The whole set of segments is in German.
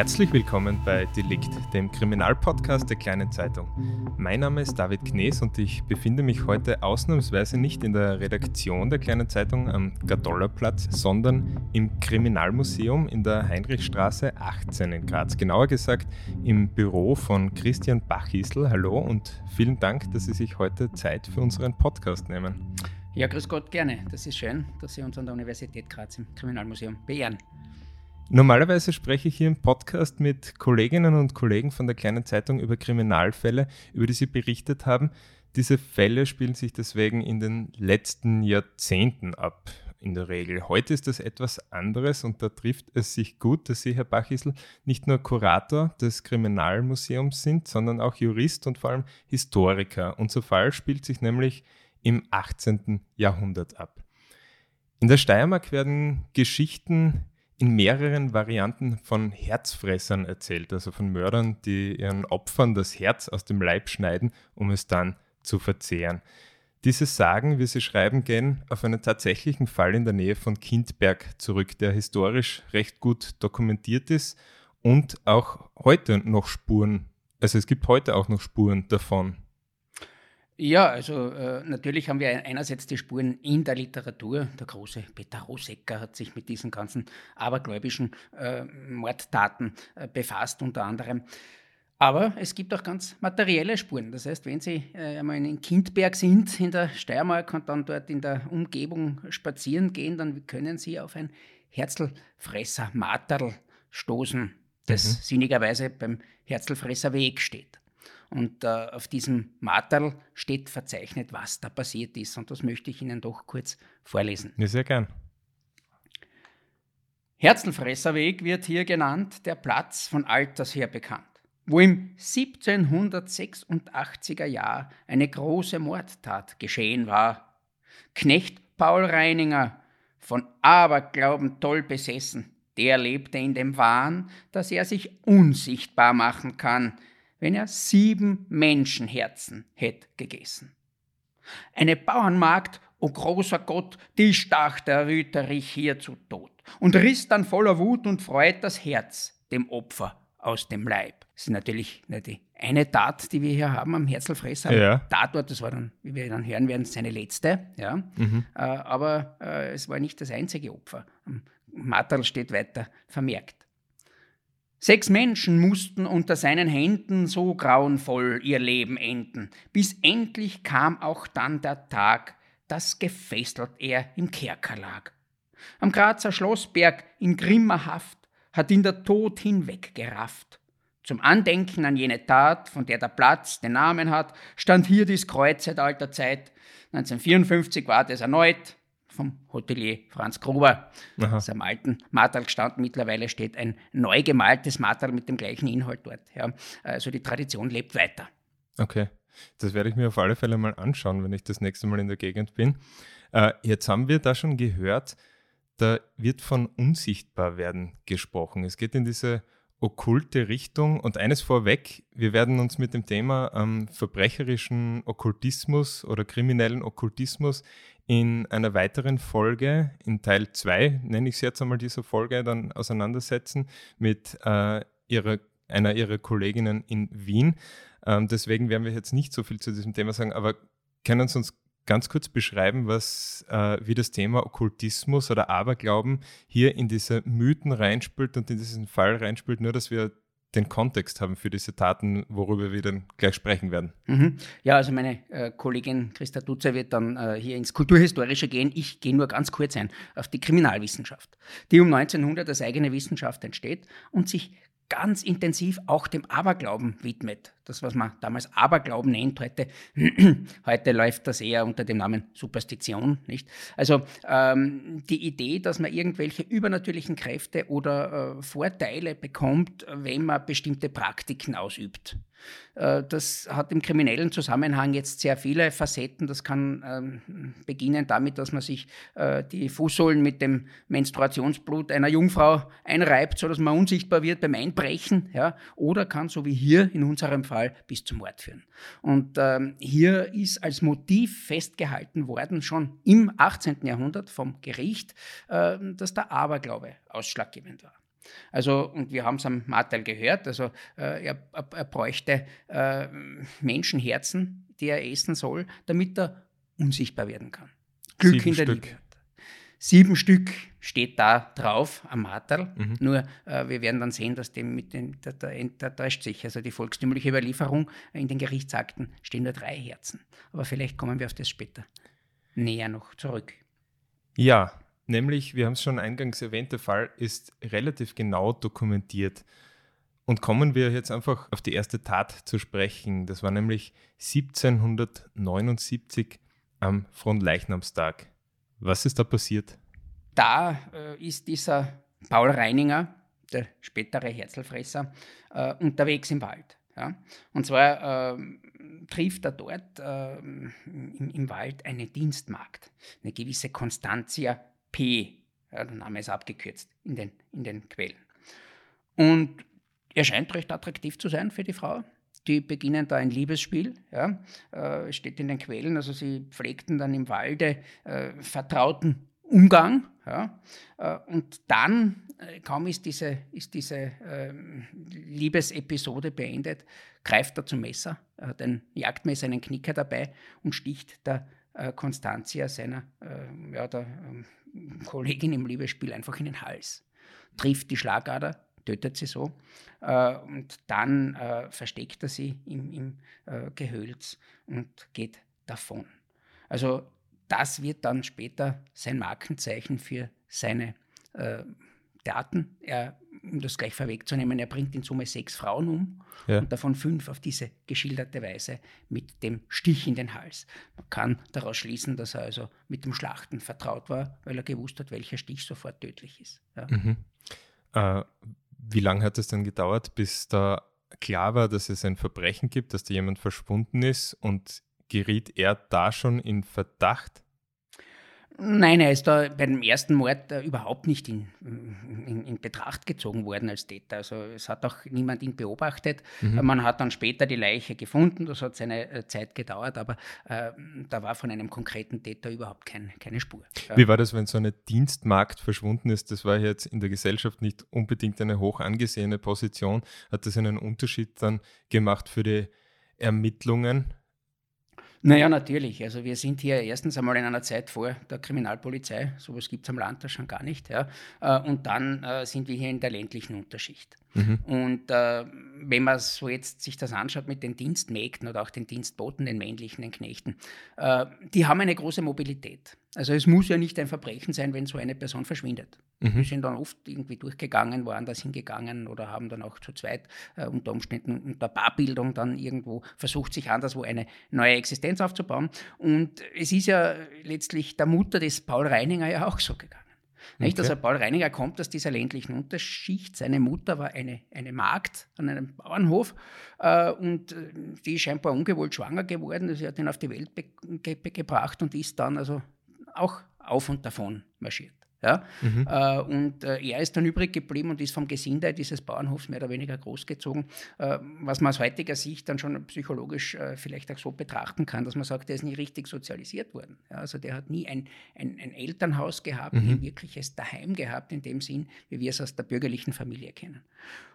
Herzlich willkommen bei Delikt, dem Kriminalpodcast der Kleinen Zeitung. Mein Name ist David Knees und ich befinde mich heute ausnahmsweise nicht in der Redaktion der Kleinen Zeitung am Gadollerplatz, sondern im Kriminalmuseum in der Heinrichstraße 18 in Graz. Genauer gesagt im Büro von Christian Bachisel. Hallo und vielen Dank, dass Sie sich heute Zeit für unseren Podcast nehmen. Ja, grüß Gott, gerne. Das ist schön, dass Sie uns an der Universität Graz im Kriminalmuseum beehren. Normalerweise spreche ich hier im Podcast mit Kolleginnen und Kollegen von der kleinen Zeitung über Kriminalfälle, über die sie berichtet haben. Diese Fälle spielen sich deswegen in den letzten Jahrzehnten ab, in der Regel. Heute ist das etwas anderes und da trifft es sich gut, dass Sie, Herr Bachisel, nicht nur Kurator des Kriminalmuseums sind, sondern auch Jurist und vor allem Historiker. Unser Fall spielt sich nämlich im 18. Jahrhundert ab. In der Steiermark werden Geschichten in mehreren Varianten von Herzfressern erzählt, also von Mördern, die ihren Opfern das Herz aus dem Leib schneiden, um es dann zu verzehren. Diese Sagen, wie sie schreiben, gehen auf einen tatsächlichen Fall in der Nähe von Kindberg zurück, der historisch recht gut dokumentiert ist und auch heute noch Spuren, also es gibt heute auch noch Spuren davon. Ja, also äh, natürlich haben wir einerseits die Spuren in der Literatur. Der große Peter Rosecker hat sich mit diesen ganzen abergläubischen äh, Mordtaten äh, befasst, unter anderem. Aber es gibt auch ganz materielle Spuren. Das heißt, wenn Sie äh, einmal in Kindberg sind, in der Steiermark und dann dort in der Umgebung spazieren gehen, dann können Sie auf ein Herzlfresser Materl stoßen, das mhm. sinnigerweise beim Herzlfresser Weg steht. Und äh, auf diesem Materl steht verzeichnet, was da passiert ist. Und das möchte ich Ihnen doch kurz vorlesen. Ja, sehr gern. Herzelfresserweg wird hier genannt, der Platz von alters her bekannt, wo im 1786er Jahr eine große Mordtat geschehen war. Knecht Paul Reininger, von Aberglauben toll besessen, der lebte in dem Wahn, dass er sich unsichtbar machen kann, wenn er sieben Menschenherzen hätte gegessen. Eine Bauernmagd, o oh großer Gott, die stach der Rüterich hier zu Tod und riss dann voller Wut und Freud das Herz dem Opfer aus dem Leib. Das ist natürlich nicht die eine Tat, die wir hier haben am Herzelfresser. Ja. Tatort, das war dann, wie wir dann hören werden, seine letzte. Ja. Mhm. Äh, aber äh, es war nicht das einzige Opfer. Materl steht weiter vermerkt. Sechs Menschen mussten unter seinen Händen so grauenvoll ihr Leben enden, bis endlich kam auch dann der Tag, dass gefesselt er im Kerker lag. Am Grazer Schlossberg in grimmer Haft hat ihn der Tod hinweggerafft. Zum Andenken an jene Tat, von der der Platz den Namen hat, stand hier dies Kreuz seit alter Zeit. 1954 war das erneut, vom Hotelier Franz Gruber. Aha. Das ist am alten Martal gestanden. Mittlerweile steht ein neu gemaltes Martal mit dem gleichen Inhalt dort. Ja. Also die Tradition lebt weiter. Okay. Das werde ich mir auf alle Fälle mal anschauen, wenn ich das nächste Mal in der Gegend bin. Äh, jetzt haben wir da schon gehört, da wird von unsichtbar werden gesprochen. Es geht in diese okkulte Richtung. Und eines vorweg, wir werden uns mit dem Thema ähm, verbrecherischen Okkultismus oder kriminellen Okkultismus in einer weiteren Folge, in Teil 2, nenne ich es jetzt einmal diese Folge, dann auseinandersetzen mit äh, ihrer, einer ihrer Kolleginnen in Wien. Ähm, deswegen werden wir jetzt nicht so viel zu diesem Thema sagen, aber können Sie uns ganz kurz beschreiben, was äh, wie das Thema Okkultismus oder Aberglauben hier in diese Mythen reinspielt und in diesen Fall reinspielt, nur dass wir den Kontext haben für diese Taten, worüber wir dann gleich sprechen werden. Mhm. Ja, also meine äh, Kollegin Christa Dutzer wird dann äh, hier ins Kulturhistorische gehen. Ich gehe nur ganz kurz ein auf die Kriminalwissenschaft, die um 1900 als eigene Wissenschaft entsteht und sich ganz intensiv auch dem Aberglauben widmet. Das, was man damals Aberglauben nennt, heute, heute läuft das eher unter dem Namen Superstition. Nicht? Also ähm, die Idee, dass man irgendwelche übernatürlichen Kräfte oder äh, Vorteile bekommt, wenn man bestimmte Praktiken ausübt. Äh, das hat im kriminellen Zusammenhang jetzt sehr viele Facetten. Das kann ähm, beginnen damit, dass man sich äh, die Fußsohlen mit dem Menstruationsblut einer Jungfrau einreibt, sodass man unsichtbar wird beim Einbrechen. Ja? Oder kann, so wie hier in unserem Fall, bis zum Mord führen. Und ähm, hier ist als Motiv festgehalten worden, schon im 18. Jahrhundert vom Gericht, äh, dass der Aberglaube ausschlaggebend war. Also, und wir haben es am Martel gehört, also äh, er, er, bräuchte äh, Menschenherzen, die er essen soll, damit er unsichtbar werden kann. Glück Sieben in der Stück. Liebe. Sieben Stück steht da drauf am Martel. Mhm. Nur äh, wir werden dann sehen, dass dem mit den, da, da, da täuscht sich. Also die volkstümliche Überlieferung in den Gerichtsakten stehen nur drei Herzen. Aber vielleicht kommen wir auf das später näher noch zurück. Ja, Nämlich, wir haben es schon eingangs erwähnt, der Fall ist relativ genau dokumentiert. Und kommen wir jetzt einfach auf die erste Tat zu sprechen. Das war nämlich 1779 am Fronleichnamstag. Was ist da passiert? Da äh, ist dieser Paul Reininger, der spätere Herzelfresser, äh, unterwegs im Wald. Ja? Und zwar äh, trifft er dort äh, im, im, Wald eine Dienstmagd, eine gewisse Constantia P, ja, der Name ist abgekürzt in den, in den Quellen. Und er scheint recht attraktiv zu sein für die Frau. Die beginnen da ein Liebesspiel, ja, äh, steht in den Quellen, also sie pflegten dann im Walde äh, vertrauten Umgang. Ja, äh, und dann, äh, kaum ist diese, ist diese ähm, Liebesepisode beendet, greift er zum Messer, er hat ein Jagdmesser, einen Knicker dabei und sticht der äh, Constantia seiner, äh, ja, der ähm, Kollegin im Liebesspiel einfach in den Hals, trifft die Schlagader, tötet sie so äh, und dann äh, versteckt er sie im, im äh, Gehölz und geht davon. Also das wird dann später sein Markenzeichen für seine äh, Daten. Er um das gleich vorwegzunehmen, er bringt in Summe sechs Frauen um ja. und davon fünf auf diese geschilderte Weise mit dem Stich in den Hals. Man kann daraus schließen, dass er also mit dem Schlachten vertraut war, weil er gewusst hat, welcher Stich sofort tödlich ist. Ja. Mhm. Äh, wie lange hat es dann gedauert, bis da klar war, dass es ein Verbrechen gibt, dass da jemand verschwunden ist und geriet er da schon in Verdacht? Nein, er ist da bei dem ersten Mord äh, überhaupt nicht in, in, in, Betracht gezogen worden als Täter. Also es hat auch niemand ihn beobachtet. Mhm. Man hat dann später die Leiche gefunden, das hat seine äh, Zeit gedauert, aber äh, da war von einem konkreten Täter überhaupt kein, keine Spur. Wie war das, wenn so eine Dienstmarkt verschwunden ist? Das war jetzt in der Gesellschaft nicht unbedingt eine hoch angesehene Position. Hat das einen Unterschied dann gemacht für die Ermittlungen? Naja, natürlich. Also wir sind hier erstens einmal in einer Zeit vor der Kriminalpolizei. Sowas gibt es am Land das schon gar nicht. Ja. Äh, und dann äh, sind wir hier in der ländlichen Unterschicht. Mhm. Und äh, wenn man so jetzt sich das anschaut mit den Dienstmägden oder auch den Dienstboten, den männlichen, den Knechten, äh, die haben eine große Mobilität. Also es muss ja nicht ein Verbrechen sein, wenn so eine Person verschwindet. Mhm. Die sind dann oft irgendwie durchgegangen, woanders hingegangen oder haben dann auch zu zweit äh, unter Umständen unter Paarbildung dann irgendwo versucht, sich anderswo eine neue Existenz aufzubauen. Und es ist ja letztlich der Mutter des Paul Reininger ja auch so gegangen. Nicht? Okay. Also Paul Reininger kommt aus dieser ländlichen Unterschicht. Seine Mutter war eine, eine Magd an einem Bauernhof äh, und äh, die ist scheinbar ungewollt schwanger geworden. Sie hat ihn auf die Welt ge gebracht und ist dann also auch auf und davon marschiert. Ja? Mhm. Äh, und äh, er ist dann übrig geblieben und ist vom Gesinde dieses Bauernhofs mehr oder weniger großgezogen, äh, was man aus heutiger Sicht dann schon psychologisch äh, vielleicht auch so betrachten kann, dass man sagt, der ist nie richtig sozialisiert worden. Ja? Also der hat nie ein, ein, ein Elternhaus gehabt, mhm. ein wirkliches Daheim gehabt, in dem Sinn, wie wir es aus der bürgerlichen Familie kennen.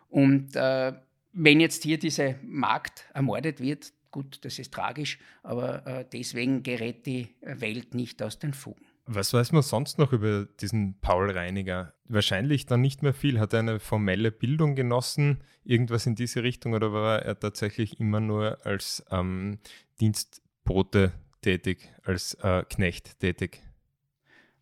Und äh, wenn jetzt hier diese Magd ermordet wird, gut, das ist tragisch, aber äh, deswegen gerät die Welt nicht aus den Fugen. Was weiß man sonst noch über diesen Paul Reiniger? Wahrscheinlich dann nicht mehr viel. Hat er eine formelle Bildung genossen, irgendwas in diese Richtung, oder war er tatsächlich immer nur als ähm, Dienstbote tätig, als äh, Knecht tätig?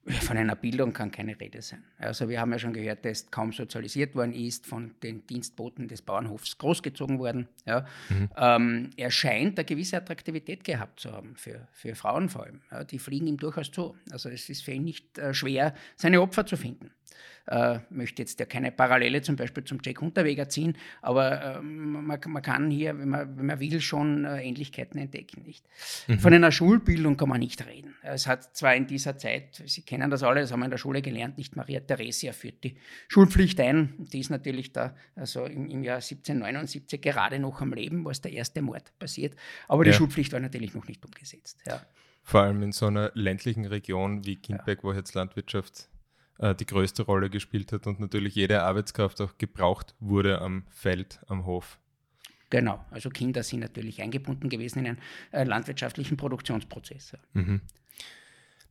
Von einer Bildung kann keine Rede sein. Also wir haben ja schon gehört, dass kaum sozialisiert worden ist, von den Dienstboten des Bauernhofs großgezogen worden. Ja. Mhm. Ähm, er scheint eine gewisse Attraktivität gehabt zu haben, für, für Frauen vor allem. Ja, die fliegen ihm durchaus zu. Also es ist für ihn nicht äh, schwer, seine Opfer zu finden äh, möchte jetzt ja keine Parallele zum Beispiel zum Jack Unterweger ziehen, aber äh, man, man, kann hier, wenn man, wenn man will, schon äh, Ähnlichkeiten entdecken. Nicht? Mhm. Von einer Schulbildung kann man nicht reden. Es hat zwar in dieser Zeit, Sie kennen das alle, das haben wir in der Schule gelernt, nicht Maria Theresia führt die Schulpflicht ein. Die ist natürlich da, also im, im Jahr 1779 gerade noch am Leben, wo es der erste Mord passiert. Aber die ja. Schulpflicht war natürlich noch nicht umgesetzt. Ja. Vor allem in so einer ländlichen Region wie Kindberg, ja. wo jetzt Landwirtschaft äh, die größte Rolle gespielt hat und natürlich jede Arbeitskraft auch gebraucht wurde am Feld, am Hof. Genau, also Kinder sind natürlich eingebunden gewesen in einen äh, landwirtschaftlichen Produktionsprozess. Mhm.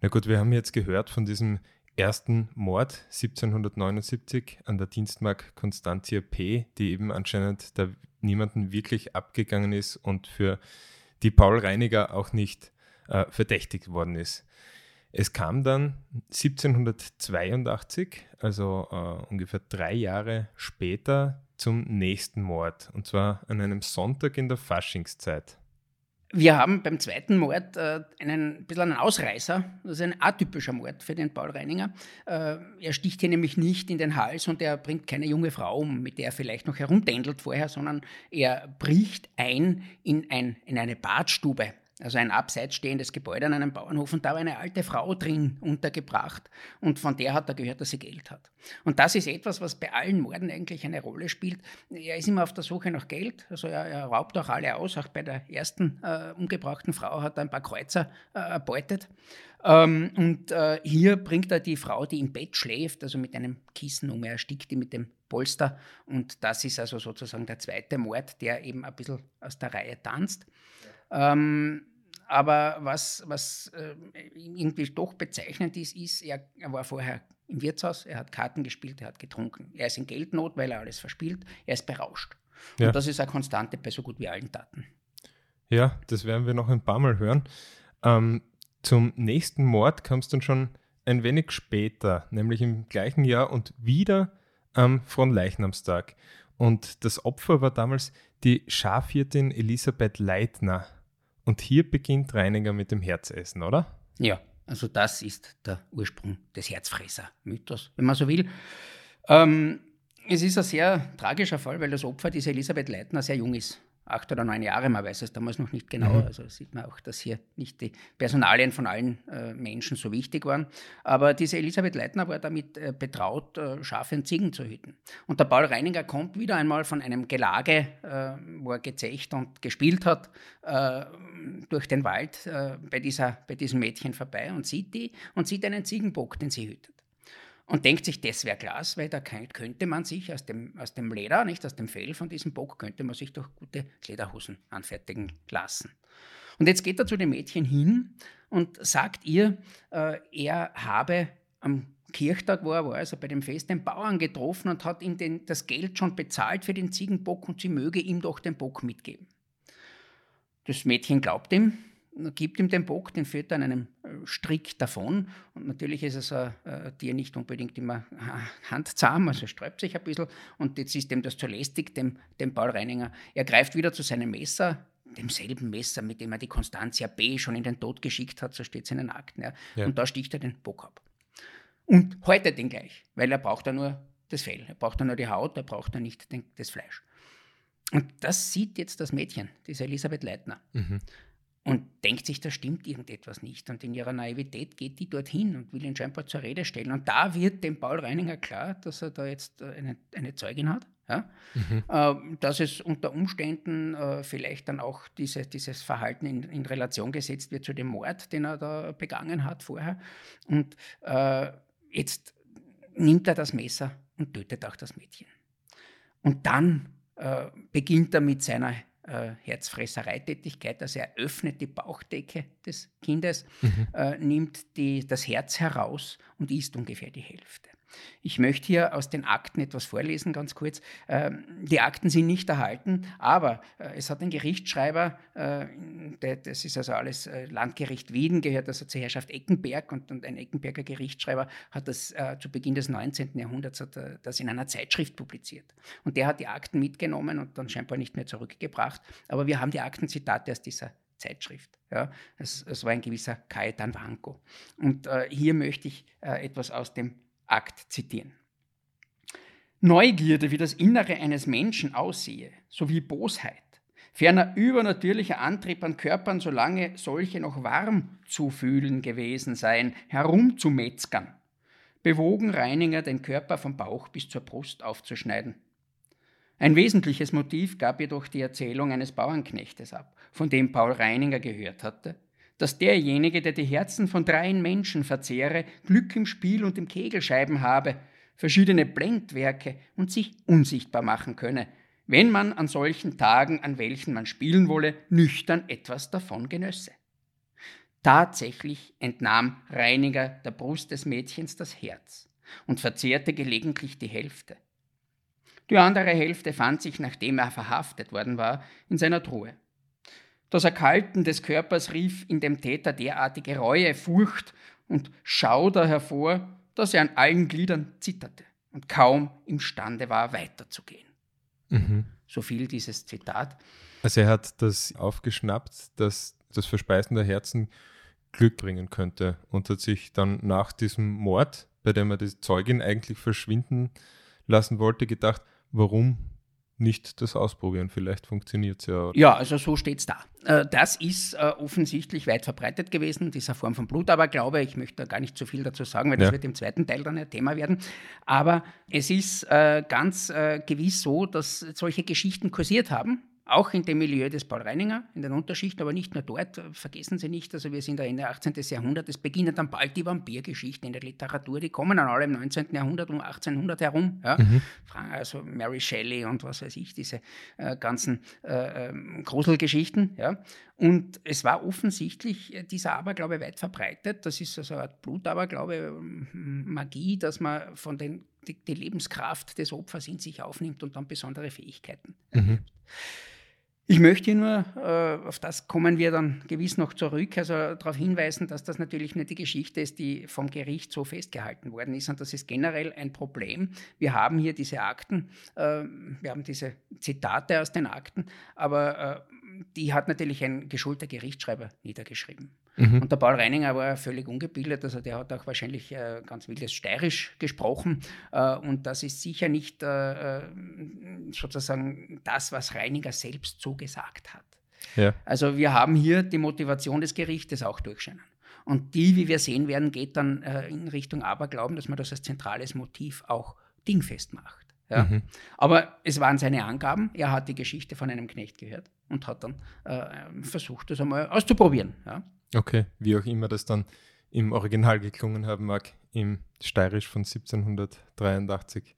Na gut, wir haben jetzt gehört von diesem ersten Mord 1779 an der Dienstmark Constantia P., die eben anscheinend da niemanden wirklich abgegangen ist und für die Paul Reiniger auch nicht äh, verdächtigt worden ist. Es kam dann 1782, also äh, ungefähr drei Jahre später, zum nächsten Mord, und zwar an einem Sonntag in der Faschingszeit. Wir haben beim zweiten Mord äh, einen bisschen einen Ausreißer. Das ist ein atypischer Mord für den Paul Reininger. Äh, er sticht hier nämlich nicht in den Hals und er bringt keine junge Frau um, mit der er vielleicht noch herumtändelt vorher, sondern er bricht ein in, ein, in eine Badstube also ein abseits stehendes Gebäude an einem Bauernhof und da war eine alte Frau drin untergebracht und von der hat er gehört, dass sie Geld hat. Und das ist etwas, was bei allen Morden eigentlich eine Rolle spielt. Er ist immer auf der Suche nach Geld, also er, er raubt auch alle aus, auch bei der ersten äh, umgebrachten Frau hat er ein paar Kreuzer äh, erbeutet. Ähm, und äh, hier bringt er die Frau, die im Bett schläft, also mit einem Kissen um, er erstickt die mit dem Polster und das ist also sozusagen der zweite Mord, der eben ein bisschen aus der Reihe tanzt. Ähm, aber was, was äh, irgendwie doch bezeichnend ist, ist, er, er war vorher im Wirtshaus, er hat Karten gespielt, er hat getrunken. Er ist in Geldnot, weil er alles verspielt, er ist berauscht. Ja. Und das ist eine Konstante bei so gut wie allen Taten. Ja, das werden wir noch ein paar Mal hören. Ähm, zum nächsten Mord kam es dann schon ein wenig später, nämlich im gleichen Jahr und wieder am Fronleichnamstag. Und das Opfer war damals die Schafhirtin Elisabeth Leitner. Und hier beginnt Reiniger mit dem Herzessen, oder? Ja, also das ist der Ursprung des Herzfresser-Mythos, wenn man so will. Ähm, es ist ein sehr tragischer Fall, weil das Opfer, diese Elisabeth Leitner, sehr jung ist acht oder neun Jahre, man weiß es damals noch nicht genau. Mhm. Also sieht man auch, dass hier nicht die Personalien von allen äh, Menschen so wichtig waren. Aber diese Elisabeth Leitner war damit äh, betraut, äh, Schafe und Ziegen zu hüten. Und der Paul Reininger kommt wieder einmal von einem Gelage, äh, wo er gezecht und gespielt hat, äh, durch den Wald äh, bei, dieser, bei diesem Mädchen vorbei und sieht die und sieht einen Ziegenbock, den sie hütet und denkt sich, das wäre Glas, weil da könnte man sich aus dem, aus dem Leder, nicht aus dem Fell von diesem Bock, könnte man sich doch gute Lederhosen anfertigen lassen. Und jetzt geht er zu dem Mädchen hin und sagt ihr, äh, er habe am Kirchtag, wo er war, also bei dem Fest, den Bauern getroffen und hat ihm den, das Geld schon bezahlt für den Ziegenbock und sie möge ihm doch den Bock mitgeben. Das Mädchen glaubt ihm, gibt ihm den Bock, den führt er an einem äh, Strick davon. Und natürlich ist es ein äh, Tier nicht unbedingt immer handzahm, also sträubt sich ein bisschen. Und jetzt ist ihm das zu lästig, dem, dem Paul Reininger. Er greift wieder zu seinem Messer, demselben Messer, mit dem er die Constantia B. schon in den Tod geschickt hat, so steht es in den Akten. Ja. Ja. Und da sticht er den Bock ab. Und häutet den gleich, weil er braucht ja nur das Fell, er braucht ja nur die Haut, er braucht ja nicht den, das Fleisch. Und das sieht jetzt das Mädchen, diese Elisabeth Leitner. Mhm. Und denkt sich, da stimmt irgendetwas nicht. Und in ihrer Naivität geht die dorthin und will ihn scheinbar zur Rede stellen. Und da wird dem Paul Reininger klar, dass er da jetzt äh, eine, eine Zeugin hat. Ja? Mhm. Äh, dass es unter Umständen äh, vielleicht dann auch diese, dieses Verhalten in, in, Relation gesetzt wird zu dem Mord, den er da begangen hat vorher. Und äh, jetzt nimmt er das Messer und tötet auch das Mädchen. Und dann äh, beginnt er mit seiner äh, Herzfressereitätigkeit. Also er öffnet die Bauchdecke des Kindes, mhm. äh, nimmt die, das Herz heraus und isst ungefähr die Hälfte. Ich möchte hier aus den Akten etwas vorlesen, ganz kurz. Ähm, die Akten sind nicht erhalten, aber äh, es hat ein Gerichtsschreiber, äh, das ist also alles äh, Landgericht Wieden, gehört also zur Herrschaft Eckenberg und ein Eckenberger Gerichtsschreiber hat das zu Beginn des 19. Jahrhunderts das in einer Zeitschrift publiziert. Und der hat die Akten mitgenommen und dann scheinbar nicht mehr zurückgebracht. Aber wir haben die Aktenzitate aus dieser Zeitschrift. Ja, es, es, war ein gewisser Caetan Vanko. Und äh, hier möchte ich äh, etwas aus dem Akt zitieren. Neugierde, wie das Innere eines Menschen aussehe, sowie Bosheit, ferner übernatürlicher Antrieb an Körpern, solange solche noch warm zu fühlen gewesen seien, herumzumetzgern, bewogen Reininger den Körper vom Bauch bis zur Brust aufzuschneiden. Ein wesentliches Motiv gab jedoch die Erzählung eines Bauernknechtes ab, von dem Paul Reininger gehört hatte, dass derjenige, der die Herzen von dreien Menschen verzehre, Glück im Spiel und im Kegelscheiben habe, verschiedene Blendwerke und sich unsichtbar machen könne, wenn man an solchen Tagen, an welchen man spielen wolle, nüchtern etwas davon genösse. Tatsächlich entnahm Reiniger der Brust des Mädchens das Herz und verzehrte gelegentlich die Hälfte. Die andere Hälfte fand sich, nachdem er verhaftet worden war, in seiner Truhe. Das Erkalten des Körpers rief in dem Täter derartige Reue, Furcht und Schauder hervor, dass er an allen Gliedern zitterte und kaum imstande war, weiterzugehen. Mhm. So viel dieses Zitat. Also er hat das aufgeschnappt, dass das Verspeisen der Herzen Glück bringen könnte und hat sich dann nach diesem Mord, bei dem er die Zeugin eigentlich verschwinden lassen wollte, gedacht, warum nicht das ausprobieren. Vielleicht funktioniert es ja. Ja, also so steht es da. Äh, das ist äh, offensichtlich weit verbreitet gewesen, dieser Form von Blutaberglaube. Ich möchte da gar nicht zu viel dazu sagen, weil das wird im zweiten Teil dann ein Thema werden. Aber es ist äh, ganz gewiss so, dass solche Geschichten kursiert haben auch in dem Milieu des Paul Reininger, in den Unterschichten, aber nicht nur dort. Vergessen Sie nicht, also wir sind da Ende 18. Jahrhundert, es beginnen dann bald die Vampirgeschichten in der Literatur, die kommen dann alle im 19. Jahrhundert um 1800 herum. Ja? Mhm. Also Mary Shelley und was weiß ich, diese äh, ganzen äh, ähm, Gruselgeschichten. Ja? Und es war offensichtlich äh, dieser Aberglaube weit verbreitet. Das ist also eine Art Blutaberglaube, ähm, Magie, dass man von den, die, die, Lebenskraft des Opfers in sich aufnimmt und dann besondere Fähigkeiten mhm. Ich möchte nur, äh, auf das kommen wir dann gewiss noch zurück, also darauf hinweisen, dass das natürlich nicht die Geschichte ist, die vom Gericht so festgehalten worden ist, und das ist generell ein Problem. Wir haben hier diese Akten, äh, wir haben diese Zitate aus den Akten, aber äh, die hat natürlich ein geschulter Gerichtsschreiber niedergeschrieben. Mhm. Und der Paul Reininger war völlig ungebildet, also der hat auch wahrscheinlich äh, ganz wildes Steirisch gesprochen. Äh, und das ist sicher nicht äh, äh sozusagen das, was Reininger selbst so gesagt hat. Ja. Also wir haben hier die Motivation des Gerichtes auch durchscheinen. Und die, wie wir sehen werden, geht dann äh, in Richtung Aberglauben, dass man das als zentrales Motiv auch dingfest macht. Ja. Mhm. Aber es waren seine Angaben. Er hat die Geschichte von einem Knecht gehört und hat dann äh, versucht, das einmal auszuprobieren. Ja. Okay, wie auch immer das dann im Original geklungen haben mag, im Steirisch von 1783.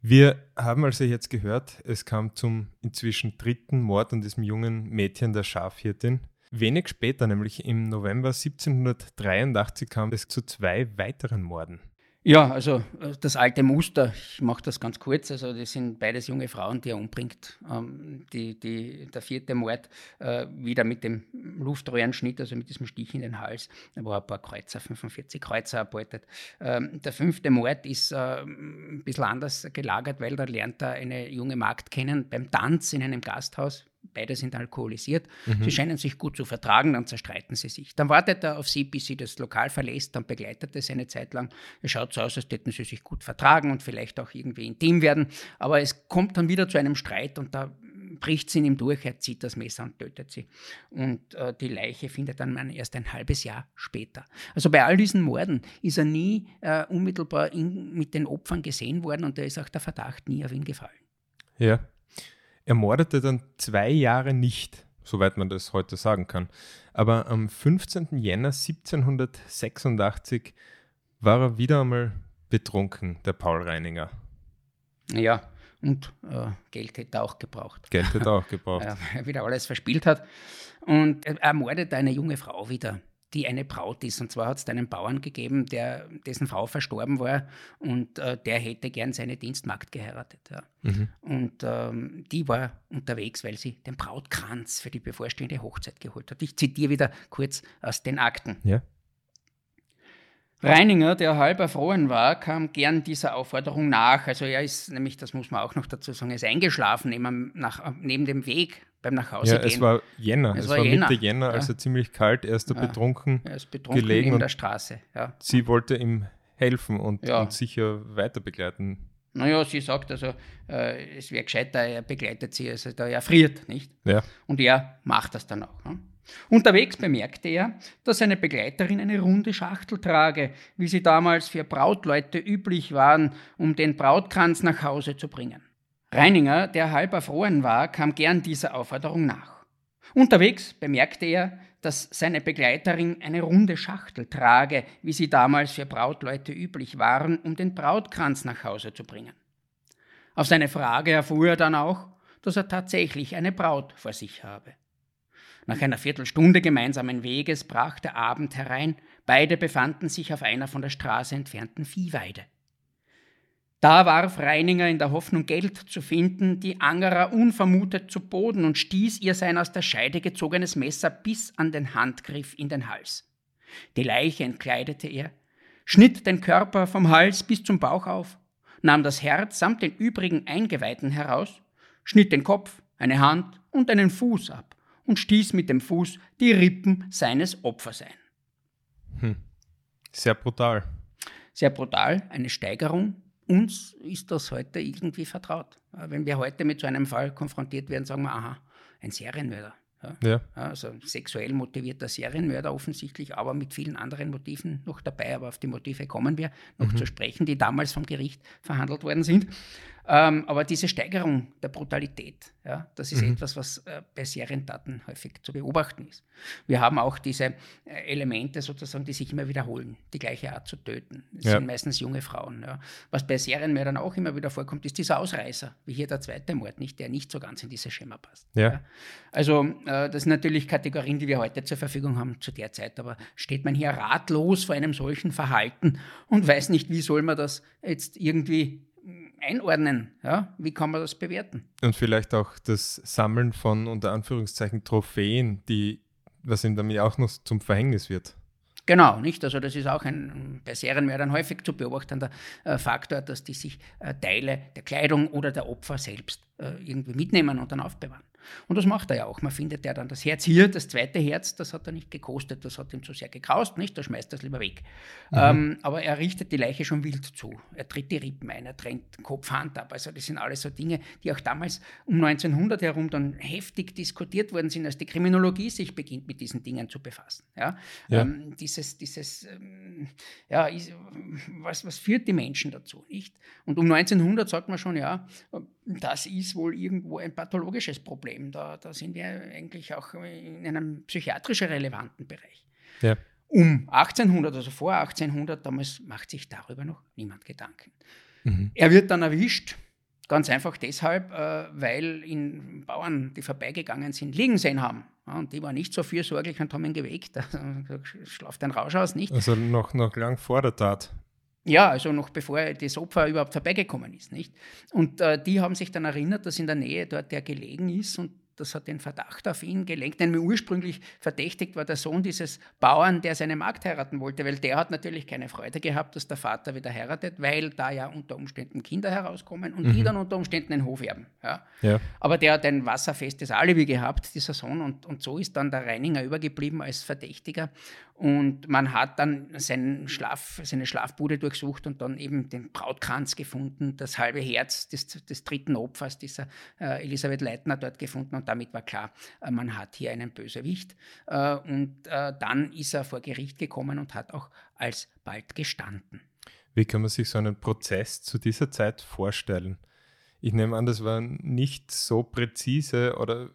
Wir haben also jetzt gehört, es kam zum inzwischen dritten Mord an diesem jungen Mädchen der Schafhirtin. Wenig später, nämlich im November 1783, kam es zu zwei weiteren Morden. Ja, also äh, das alte Muster, ich mache das ganz kurz, also das sind beides junge Frauen, die er umbringt. Ähm, die, die, der vierte Mord äh, wieder mit dem Luftröhrenschnitt, also mit diesem Stich in den Hals, da war ein paar Kreuzer, 45 Kreuzer erbeutet. Ähm, der fünfte Mord ist äh, ein bisschen anders gelagert, weil da lernt er eine junge Magd kennen beim Tanz in einem Gasthaus, beide sind alkoholisiert. Mhm. Sie scheinen sich gut zu vertragen, dann zerstreiten sie sich. Dann wartet er auf sie, bis sie das Lokal verlässt, dann begleitet er sie eine Zeit lang. Es schaut so aus, als hätten sie sich gut vertragen und vielleicht auch irgendwie intim werden. Aber es kommt dann wieder zu einem Streit und da bricht sie in ihm durch, er zieht das Messer und tötet sie. Und äh, die Leiche findet dann man erst ein halbes Jahr später. Also bei all diesen Morden ist er nie äh, unmittelbar in, mit den Opfern gesehen worden und da ist auch der Verdacht nie auf ihn gefallen. Ja. Er mordete dann zwei Jahre nicht, soweit man das heute sagen kann. Aber am 15. Jänner 1786 war er wieder einmal betrunken, der Paul Reininger. Ja, und äh, Geld hätte er auch gebraucht. Geld hätte er auch gebraucht. er wieder alles verspielt hat. Und er ermordet eine junge Frau wieder, die eine Braut ist. Und zwar hat es einen Bauern gegeben, der, dessen Frau verstorben war und äh, der hätte gern seine Dienstmagd geheiratet. Ja. Mhm. Und ähm, die war unterwegs, weil sie den Brautkranz für die bevorstehende Hochzeit geholt hat. Ich zitiere wieder kurz aus den Akten. Ja. Reininger, der halb erfroren war, kam gern dieser Aufforderung nach. Also er ist nämlich, das muss man auch noch dazu sagen, er ist eingeschlafen neben, nach, neben dem Weg beim Nachhause ja, gehen. Es war Jänner, es, es war, war Jänner. Mitte Jänner, ja. also ziemlich kalt. Er ist da ja. betrunken, er ist betrunken gelegen neben der Straße. Ja. Sie wollte ihm helfen und, ja. und sicher weiter begleiten. Naja, sie sagt also, äh, es wäre gescheiter, er begleitet sie, also da erfriert, nicht? Ja. Und er macht das dann auch. Ne? Unterwegs bemerkte er, dass seine Begleiterin eine runde Schachtel trage, wie sie damals für Brautleute üblich waren, um den Brautkranz nach Hause zu bringen. Reininger, der halb erfroren war, kam gern dieser Aufforderung nach. Unterwegs bemerkte er, dass seine Begleiterin eine runde Schachtel trage, wie sie damals für Brautleute üblich waren, um den Brautkranz nach Hause zu bringen. Auf seine Frage erfuhr er dann auch, dass er tatsächlich eine Braut vor sich habe. Nach einer Viertelstunde gemeinsamen Weges brach der Abend herein, beide befanden sich auf einer von der Straße entfernten Viehweide. Da warf Reininger in der Hoffnung, Geld zu finden, die Angerer unvermutet zu Boden und stieß ihr sein aus der Scheide gezogenes Messer bis an den Handgriff in den Hals. Die Leiche entkleidete er, schnitt den Körper vom Hals bis zum Bauch auf, nahm das Herz samt den übrigen Eingeweiden heraus, schnitt den Kopf, eine Hand und einen Fuß ab und stieß mit dem Fuß die Rippen seines Opfers ein. Hm. Sehr brutal. Sehr brutal, eine Steigerung. Uns ist das heute irgendwie vertraut. Wenn wir heute mit so einem Fall konfrontiert werden, sagen wir, aha, ein Serienmörder. Ja. ja. Also sexuell motivierter Serienmörder offensichtlich, aber mit vielen anderen Motiven noch dabei. Aber auf die Motive kommen wir noch mhm. zu sprechen, die damals vom Gericht verhandelt worden sind. Ähm, aber diese Steigerung der Brutalität, ja, das ist mhm. etwas, was äh, bei Serientaten häufig zu beobachten ist. Wir haben auch diese äh, Elemente sozusagen, die sich immer wiederholen, die gleiche Art zu töten. Das ja. sind meistens junge Frauen. Ja. Was bei Serienmördern auch immer wieder vorkommt, ist dieser Ausreißer, wie hier der zweite Mord, nicht, der nicht so ganz in dieses Schema passt. Ja. Also äh, das sind natürlich Kategorien, die wir heute zur Verfügung haben zu der Zeit, aber steht man hier ratlos vor einem solchen Verhalten und weiß nicht, wie soll man das jetzt irgendwie einordnen? Ja? Wie kann man das bewerten? Und vielleicht auch das Sammeln von unter Anführungszeichen Trophäen, die, was ihm damit auch noch zum Verhängnis wird. Genau, nicht? Also das ist auch ein bei Serienmördern häufig zu beobachtender äh, Faktor, dass die sich äh, Teile der Kleidung oder der Opfer selbst äh, irgendwie mitnehmen und dann aufbewahren. Und das macht er ja auch. Man findet ja dann das Herz hier, das zweite Herz, das hat er nicht gekostet, das hat ihm zu sehr gekraust, nicht? Da schmeißt er es lieber weg. Mhm. Ähm, aber er richtet die Leiche schon wild zu. Er tritt die Rippen ein, er trennt Kopf, Hand ab. Also das sind alles so Dinge, die auch damals um 1900 herum dann heftig diskutiert worden sind, als die Kriminologie sich beginnt mit diesen Dingen zu befassen. Ja? ja. Ähm, dieses, dieses, ähm, ja, ist, was, was führt die Menschen dazu, nicht? Und um 1900 sagt man schon, ja, das ist wohl irgendwo ein pathologisches Problem. Da, da sind wir eigentlich auch in einem psychiatrisch relevanten Bereich. Ja. Um 1800, also vor 1800, damals macht sich darüber noch niemand Gedanken. Mhm. Er wird dann erwischt, ganz einfach deshalb, äh, weil ihn Bauern, die vorbeigegangen sind, liegen sehen haben. und die waren nicht so fürsorglich und haben ihn geweckt. Also, schlaft ein Rausch aus, nicht? Also noch, noch lang vor der Tat. Ja, also noch bevor das Opfer überhaupt vorbeigekommen ist, nicht? Und äh, die haben sich dann erinnert, dass in der Nähe dort der gelegen ist und das hat den Verdacht auf ihn gelenkt. Denn ursprünglich verdächtigt war der Sohn dieses Bauern, der seine Magd heiraten wollte, weil der hat natürlich keine Freude gehabt, dass der Vater wieder heiratet, weil da ja unter Umständen Kinder herauskommen und mhm. die dann unter Umständen einen Hof erben. Ja. ja. Aber der hat ein wasserfestes Alibi gehabt, dieser Sohn, und, und so ist dann der Reininger übergeblieben als Verdächtiger. Und man hat dann seinen Schlaf, seine Schlafbude durchsucht und dann eben den Brautkranz gefunden, das halbe Herz des, des dritten Opfers dieser äh, Elisabeth Leitner dort gefunden und damit war klar, äh, man hat hier einen Bösewicht. Äh, und äh, dann ist er vor Gericht gekommen und hat auch alsbald gestanden. Wie kann man sich so einen Prozess zu dieser Zeit vorstellen? Ich nehme an, das war nicht so präzise oder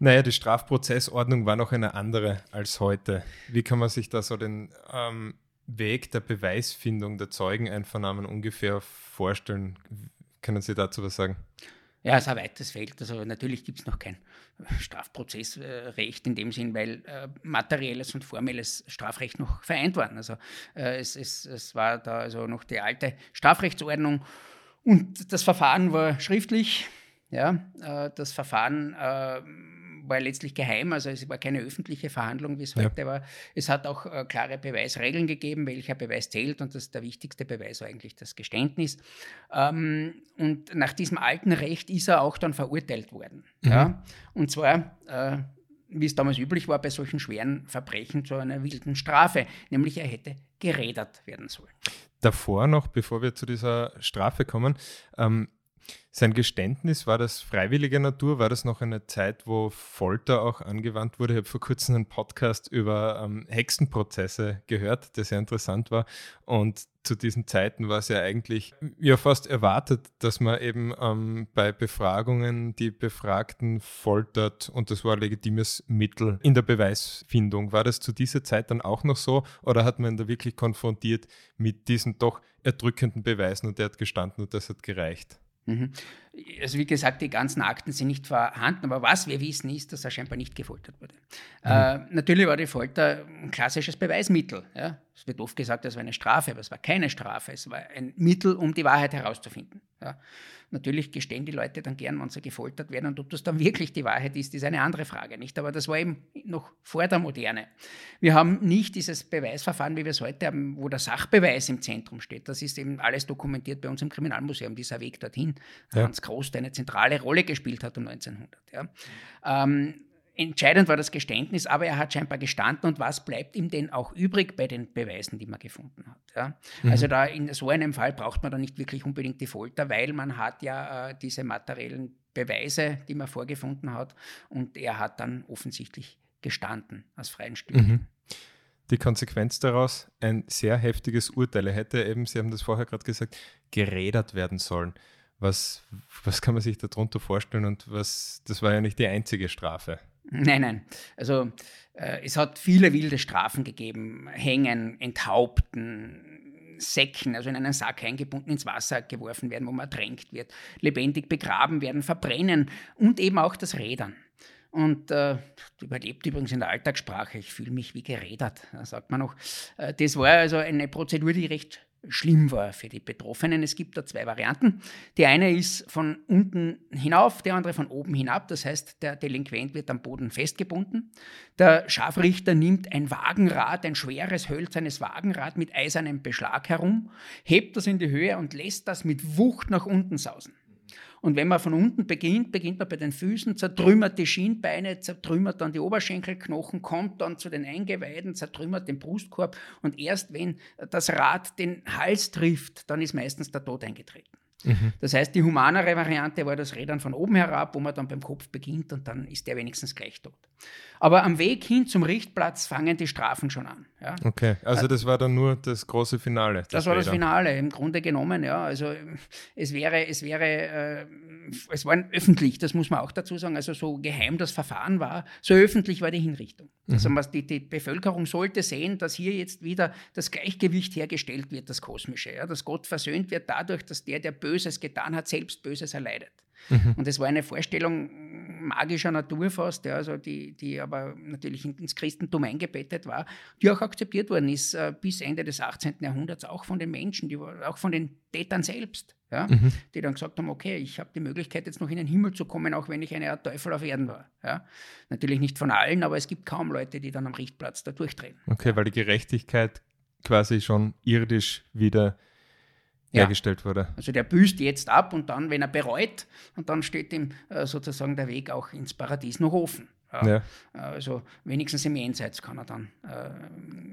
naja, die Strafprozessordnung war noch eine andere als heute. Wie kann man sich da so den ähm, Weg der Beweisfindung der Zeugeneinvernahmen ungefähr vorstellen? Können Sie dazu was sagen? Ja, es ist ein weites Feld. Also natürlich gibt es noch kein Strafprozessrecht in dem Sinn, weil äh, materielles und formelles Strafrecht noch vereint waren. Also äh, es, es, es war da also noch die alte Strafrechtsordnung und das Verfahren war schriftlich. Ja, äh, das Verfahren äh, war letztlich geheim, also es war keine öffentliche Verhandlung, wie es ja. heute war. Es hat auch äh, klare Beweisregeln gegeben, welcher Beweis zählt und das, der wichtigste Beweis war eigentlich das Geständnis. Ähm, und nach diesem alten Recht ist er auch dann verurteilt worden. Mhm. Ja? Und zwar äh, wie es damals üblich war bei solchen schweren Verbrechen, zu einer wilden Strafe, nämlich er hätte gerädert werden sollen. Davor noch, bevor wir zu dieser Strafe kommen, ähm, sein Geständnis, war das freiwilliger Natur? War das noch eine Zeit, wo Folter auch angewandt wurde? Ich habe vor kurzem einen Podcast über ähm, Hexenprozesse gehört, der sehr interessant war. Und zu diesen Zeiten war es ja eigentlich ja fast erwartet, dass man eben ähm, bei Befragungen die Befragten foltert und das war ein legitimes Mittel in der Beweisfindung. War das zu dieser Zeit dann auch noch so oder hat man da wirklich konfrontiert mit diesen doch erdrückenden Beweisen und der hat gestanden und das hat gereicht? Mhm. Also wie gesagt, die ganzen Akten sind nicht vorhanden, aber was wir wissen ist, dass er scheinbar nicht gefoltert wurde. Mhm. Äh, natürlich war die Folter ein klassisches Beweismittel. Ja? Es wird oft gesagt, das war eine Strafe, aber es war keine Strafe, es war ein Mittel, um die Wahrheit herauszufinden. Ja? Natürlich gestehen die Leute dann gern, wenn sie gefoltert werden. Und ob das dann wirklich die Wahrheit ist, ist eine andere Frage. Nicht? Aber das war eben noch vor der Moderne. Wir haben nicht dieses Beweisverfahren, wie wir es heute haben, wo der Sachbeweis im Zentrum steht. Das ist eben alles dokumentiert bei uns im Kriminalmuseum, dieser Weg dorthin. Ja. Hans Der eine zentrale Rolle gespielt hat um 1900. Ja. Ähm, Entscheidend war das Geständnis, aber er hat scheinbar gestanden und was bleibt ihm denn auch übrig bei den Beweisen, die man gefunden hat? Ja? Mhm. Also da in so einem Fall braucht man da nicht wirklich unbedingt die Folter, weil man hat ja äh, diese materiellen Beweise, die man vorgefunden hat und er hat dann offensichtlich gestanden aus freien Stücken. Mhm. Die Konsequenz daraus, ein sehr heftiges Urteil. Er hätte eben, Sie haben das vorher gerade gesagt, gerädert werden sollen. Was, was kann man sich darunter vorstellen und was, das war ja nicht die einzige Strafe. Nein, nein. Also äh, es hat viele wilde Strafen gegeben. Hängen, enthaupten, Säcken, also in einen Sack eingebunden, ins Wasser geworfen werden, wo man ertränkt wird, lebendig begraben werden, verbrennen und eben auch das Rädern. Und äh, überlebt übrigens in der Alltagssprache, ich fühle mich wie gerädert, sagt man noch. Äh, das war also eine Prozedur, die recht schlimm war für die Betroffenen. Es gibt da zwei Varianten. Die eine ist von unten hinauf, die andere von oben hinab. Das heißt, der Delinquent wird am Boden festgebunden. Der Scharfrichter nimmt ein Wagenrad, ein schweres hölzernes Wagenrad mit eisernem Beschlag herum, hebt das in die Höhe und lässt das mit Wucht nach unten sausen. Und wenn man von unten beginnt, beginnt man bei den Füßen, zertrümmert die Schienbeine, zertrümmert dann die Oberschenkelknochen, kommt dann zu den Eingeweiden, zertrümmert den Brustkorb und erst wenn das Rad den Hals trifft, dann ist meistens der Tod eingetreten. Mhm. Das heißt, die humanere Variante war das Rädern von oben herab, wo man dann beim Kopf beginnt und dann ist der wenigstens gleich tot. Aber am Weg hin zum Richtplatz fangen die Strafen schon an. Ja. Okay, also äh, das war dann nur das große Finale. Das, das war das Finale, im Grunde genommen, ja. Also es wäre, es wäre, äh, es war öffentlich, das muss man auch dazu sagen. Also so geheim das Verfahren war, so öffentlich war die Hinrichtung. Mhm. Also die, die Bevölkerung sollte sehen, dass hier jetzt wieder das Gleichgewicht hergestellt wird, das Kosmische. Ja. Dass Gott versöhnt wird dadurch, dass der, der Böses getan hat, selbst Böses erleidet. Mhm. Und es war eine Vorstellung magischer Natur fast, ja, also die, die aber natürlich ins Christentum eingebettet war, die auch akzeptiert worden ist äh, bis Ende des 18. Jahrhunderts, auch von den Menschen, die, auch von den Tätern selbst. ja, mhm. die dann gesagt haben, okay, ich habe die Möglichkeit, jetzt noch in den Himmel zu kommen, auch wenn ich eine Art Teufel auf Erden war. Ja. Natürlich nicht von allen, aber es gibt kaum Leute, die dann am Richtplatz da durchdrehen. Okay, weil die Gerechtigkeit quasi schon irdisch wieder ja. hergestellt wurde. Also der büßt jetzt ab und dann, wenn er bereut, und dann steht ihm äh, sozusagen der Weg auch ins Paradies noch offen. Ja. Also wenigstens im Jenseits kann er dann äh,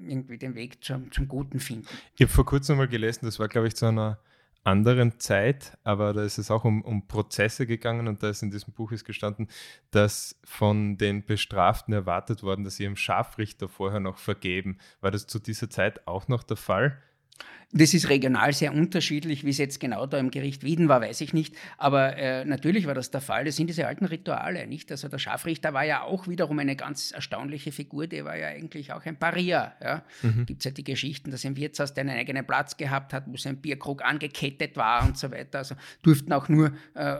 irgendwie den Weg zum, zum Guten finden. Ich habe vor kurzem mal gelesen, das war, glaube ich, zu einer anderen Zeit, aber da ist es auch um, um Prozesse gegangen und da ist in diesem Buch ist gestanden, dass von den Bestraften erwartet worden, dass sie ihrem Scharfrichter vorher noch vergeben. War das zu dieser Zeit auch noch der Fall? Das ist regional sehr unterschiedlich, wie es jetzt genau da im Gericht Wieden war, weiß ich nicht. Aber äh, natürlich war das der Fall. Das sind diese alten Rituale, nicht? Also der Scharfrichter war ja auch wiederum eine ganz erstaunliche Figur. Der war ja eigentlich auch ein Paria. Ja? Mhm. Gibt es ja die Geschichten, dass im Wirtshaus der einen eigenen Platz gehabt hat, wo sein Bierkrug angekettet war und so weiter. Also durften auch nur äh,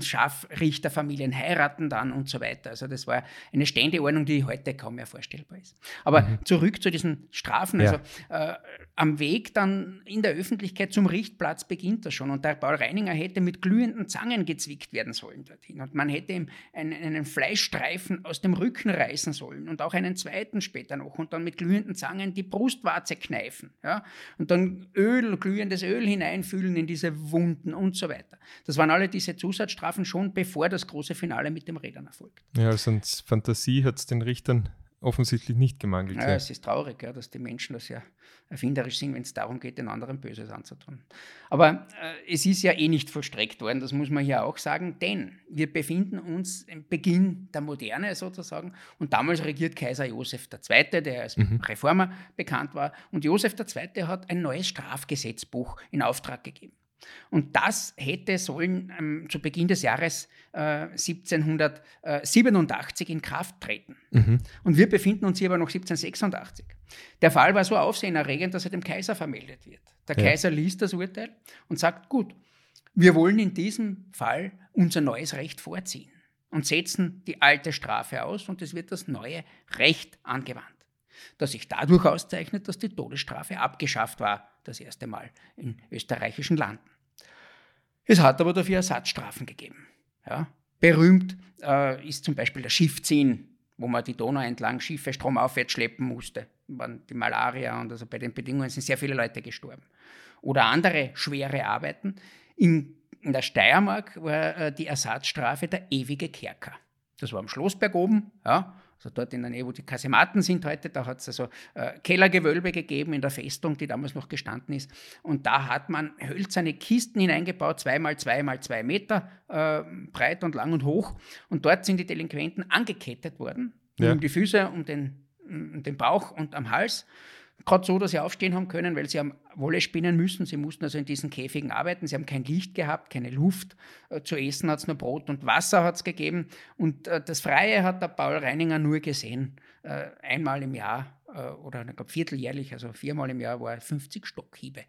Scharfrichterfamilien heiraten dann und so weiter. Also das war eine Ständeordnung, die heute kaum mehr vorstellbar ist. Aber mhm. zurück zu diesen Strafen. Ja. Also äh, am Weg dann in der Öffentlichkeit zum Richtplatz beginnt das schon. Und der Paul Reininger hätte mit glühenden Zangen gezwickt werden sollen dorthin. Und man hätte ihm einen, einen Fleischstreifen aus dem Rücken reißen sollen und auch einen zweiten später noch und dann mit glühenden Zangen die Brustwarze kneifen. Ja? Und dann Öl, glühendes Öl hineinfüllen in diese Wunden und so weiter. Das waren alle diese Zusatzstrafen schon, bevor das große Finale mit dem Rädern erfolgt. Ja, also an Fantasie hat es den Richtern offensichtlich nicht gemangelt. Ja, es ist traurig, ja, dass die Menschen das ja erfinderisch sind, wenn es darum geht, den anderen Böses anzutun. Aber äh, es ist ja eh nicht vollstreckt worden, das muss man hier auch sagen, denn wir befinden uns im Beginn der Moderne sozusagen und damals regiert Kaiser Josef II., der als mhm. Reformer bekannt war und Josef II. hat ein neues Strafgesetzbuch in Auftrag gegeben. Und das hätte sollen ähm, zu Beginn des Jahres äh, 1787 in Kraft treten. Mhm. Und wir befinden uns hier aber noch 1786. Der Fall war so aufsehenerregend, dass er dem Kaiser vermeldet wird. Der ja. Kaiser liest das Urteil und sagt, gut, wir wollen in diesem Fall unser neues Recht vorziehen und setzen die alte Strafe aus und es wird das neue Recht angewandt das sich dadurch auszeichnet, dass die Todesstrafe abgeschafft war, das erste Mal in österreichischen Landen. Es hat aber dafür Ersatzstrafen gegeben. Ja. Berühmt äh, ist zum Beispiel der Schiffziehen, wo man die Donau entlang Schiffe stromaufwärts schleppen musste. Die Malaria und also bei den Bedingungen sind sehr viele Leute gestorben. Oder andere schwere Arbeiten. In, in der Steiermark war äh, die Ersatzstrafe der ewige Kerker. Das war am Schlossberg oben, ja, also dort in der Nähe, wo die Kasematen sind heute, da hat es also äh, Kellergewölbe gegeben in der Festung, die damals noch gestanden ist. Und da hat man hölzerne Kisten hineingebaut, zwei mal zwei mal zwei Meter äh, breit und lang und hoch. Und dort sind die Delinquenten angekettet worden, ja. um die Füße, um den, um den Bauch und am Hals gerade so, dass sie aufstehen haben können, weil sie haben Wolle spinnen müssen. Sie mussten also in diesen Käfigen arbeiten. Sie haben kein Licht gehabt, keine Luft. Äh, zu essen hat es nur Brot und Wasser hat es gegeben. Und äh, das Freie hat der Paul Reininger nur gesehen. Äh, einmal im Jahr oder ich glaube vierteljährlich, also viermal im Jahr, wo er 50 Stockhiebe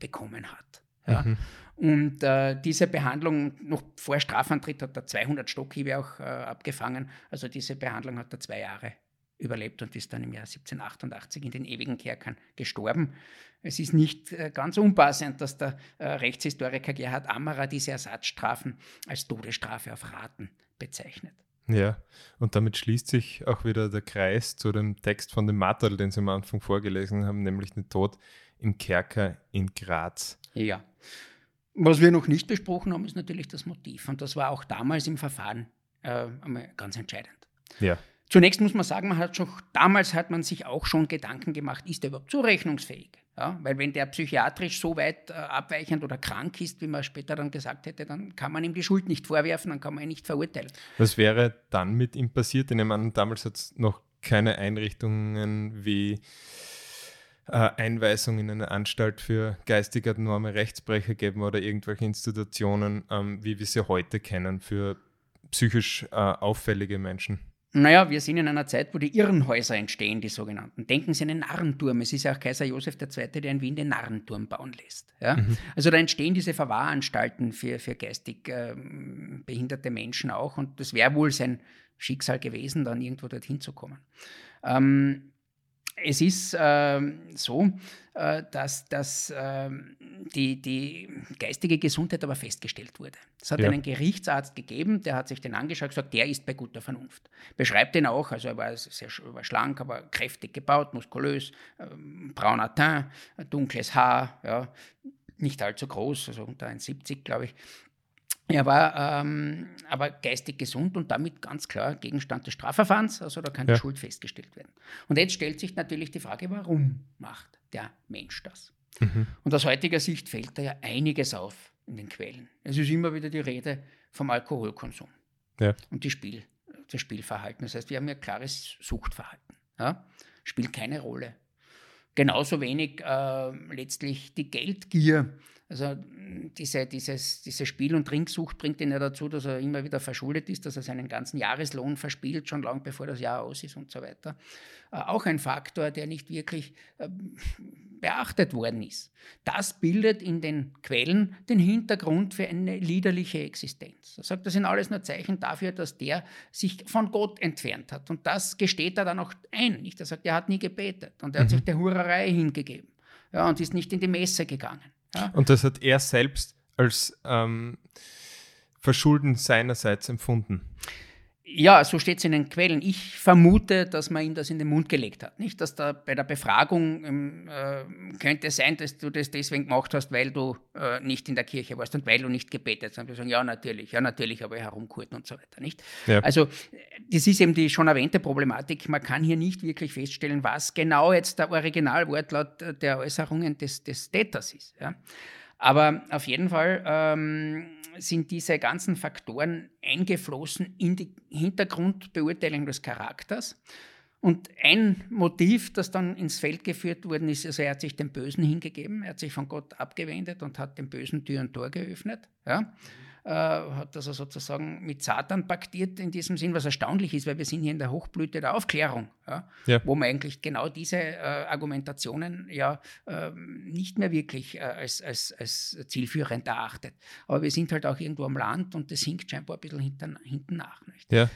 bekommen hat. Ja. Mhm. Und äh, diese Behandlung, noch vor Strafantritt hat er 200 Stockhiebe auch äh, abgefangen. Also diese Behandlung hat er zwei Jahre überlebt und ist dann im Jahr 1788 in den ewigen Kerkern gestorben. Es ist nicht äh, ganz unpassend, dass der äh, Rechtshistoriker Gerhard Ammerer diese Ersatzstrafen als Todesstrafe auf Raten bezeichnet. Ja, und damit schließt sich auch wieder der Kreis zu dem Text von dem Matterl, den Sie am Anfang vorgelesen haben, nämlich den Tod im Kerker in Graz. Ja. Was wir noch nicht besprochen haben, ist natürlich das Motiv. Und das war auch damals im Verfahren äh, ganz entscheidend. Ja. Zunächst muss man sagen, man hat schon, damals hat man sich auch schon Gedanken gemacht, ist er überhaupt zurechnungsfähig? Ja, weil wenn der psychiatrisch so weit äh, abweichend oder krank ist, wie man später dann gesagt hätte, dann kann man ihm die Schuld nicht vorwerfen, dann kann man ihn nicht verurteilen. Was wäre dann mit ihm passiert? Ich meine, damals hat es noch keine Einrichtungen wie äh, Einweisung in eine Anstalt für geistig abnorme Rechtsbrecher geben oder irgendwelche Institutionen, ähm, wie wir sie heute kennen, für psychisch äh, auffällige Menschen. Naja, wir sind in einer Zeit, wo die Irrenhäuser entstehen, die sogenannten. Denken Sie an den Narrenturm. Es ist ja auch Kaiser Josef II., der in Wien den Narrenturm bauen lässt. Ja? Mhm. Also da entstehen diese Verwahranstalten für, für geistig äh, behinderte Menschen auch. Und das wäre wohl sein Schicksal gewesen, dann irgendwo dorthin zu kommen. Ähm, es ist äh, so, äh, dass, dass äh, die, die geistige Gesundheit aber festgestellt wurde. Es hat ja. einen Gerichtsarzt gegeben, der hat sich den angeschaut und gesagt, der ist bei guter Vernunft. Beschreibt ihn auch, also er war sehr war schlank, aber kräftig gebaut, muskulös, ähm, brauner Teint, dunkles Haar, ja, nicht allzu groß, also unter 1,70 glaube ich. Er war ähm, aber geistig gesund und damit ganz klar Gegenstand des Strafverfahrens, also da kann ja. die Schuld festgestellt werden. Und jetzt stellt sich natürlich die Frage, warum macht der Mensch das? Mhm. Und aus heutiger Sicht fällt da ja einiges auf in den Quellen. Es ist immer wieder die Rede vom Alkoholkonsum ja. und die Spiel, das Spielverhalten. Das heißt, wir haben ja klares Suchtverhalten. Ja? Spielt keine Rolle. Genauso wenig äh, letztlich die Geldgier also diese, dieses, diese Spiel- und Trinksucht bringt ihn ja dazu, dass er immer wieder verschuldet ist, dass er seinen ganzen Jahreslohn verspielt, schon lange bevor das Jahr aus ist und so weiter. Äh, auch ein Faktor, der nicht wirklich äh, beachtet worden ist. Das bildet in den Quellen den Hintergrund für eine liederliche Existenz. Er sagt, das sind alles nur Zeichen dafür, dass der sich von Gott entfernt hat. Und das gesteht er dann auch ein. Nicht? Er sagt, er hat nie gebetet und er mhm. hat sich der Hurerei hingegeben ja, und ist nicht in die Messe gegangen. Ja? Und das hat er selbst als ähm, Verschulden seinerseits empfunden. Ja, so steht es in den Quellen. Ich vermute, dass man ihm das in den Mund gelegt hat. Nicht, dass da bei der Befragung ähm, äh, könnte sein, dass du das deswegen gemacht hast, weil du äh, nicht in der Kirche warst und weil du nicht gebetet hast. Und wir sagen, ja, natürlich, ja, natürlich, aber herumkurten und so weiter, nicht? Ja. Also, das ist eben die schon erwähnte Problematik. Man kann hier nicht wirklich feststellen, was genau jetzt der Originalwortlaut der Äußerungen des, des Täters ist. Ja? Aber auf jeden Fall ähm, sind diese ganzen Faktoren eingeflossen in die Hintergrundbeurteilung des Charakters. Und ein Motiv, das dann ins Feld geführt worden ist, also er hat sich dem Bösen hingegeben, er hat sich von Gott abgewendet und hat dem Bösen Tür und Tor geöffnet. Ja? Äh, hat also sozusagen mit Satan paktiert in diesem Sinn, was erstaunlich ist, weil wir sind hier in der Hochblüte der Aufklärung, ja, ja. wo man eigentlich genau diese äh, Argumentationen ja äh, nicht mehr wirklich äh, als, als, als zielführend erachtet. Aber wir sind halt auch irgendwo am Land und das hinkt scheinbar ein bisschen hinten, hinten nach. Nicht? Ja.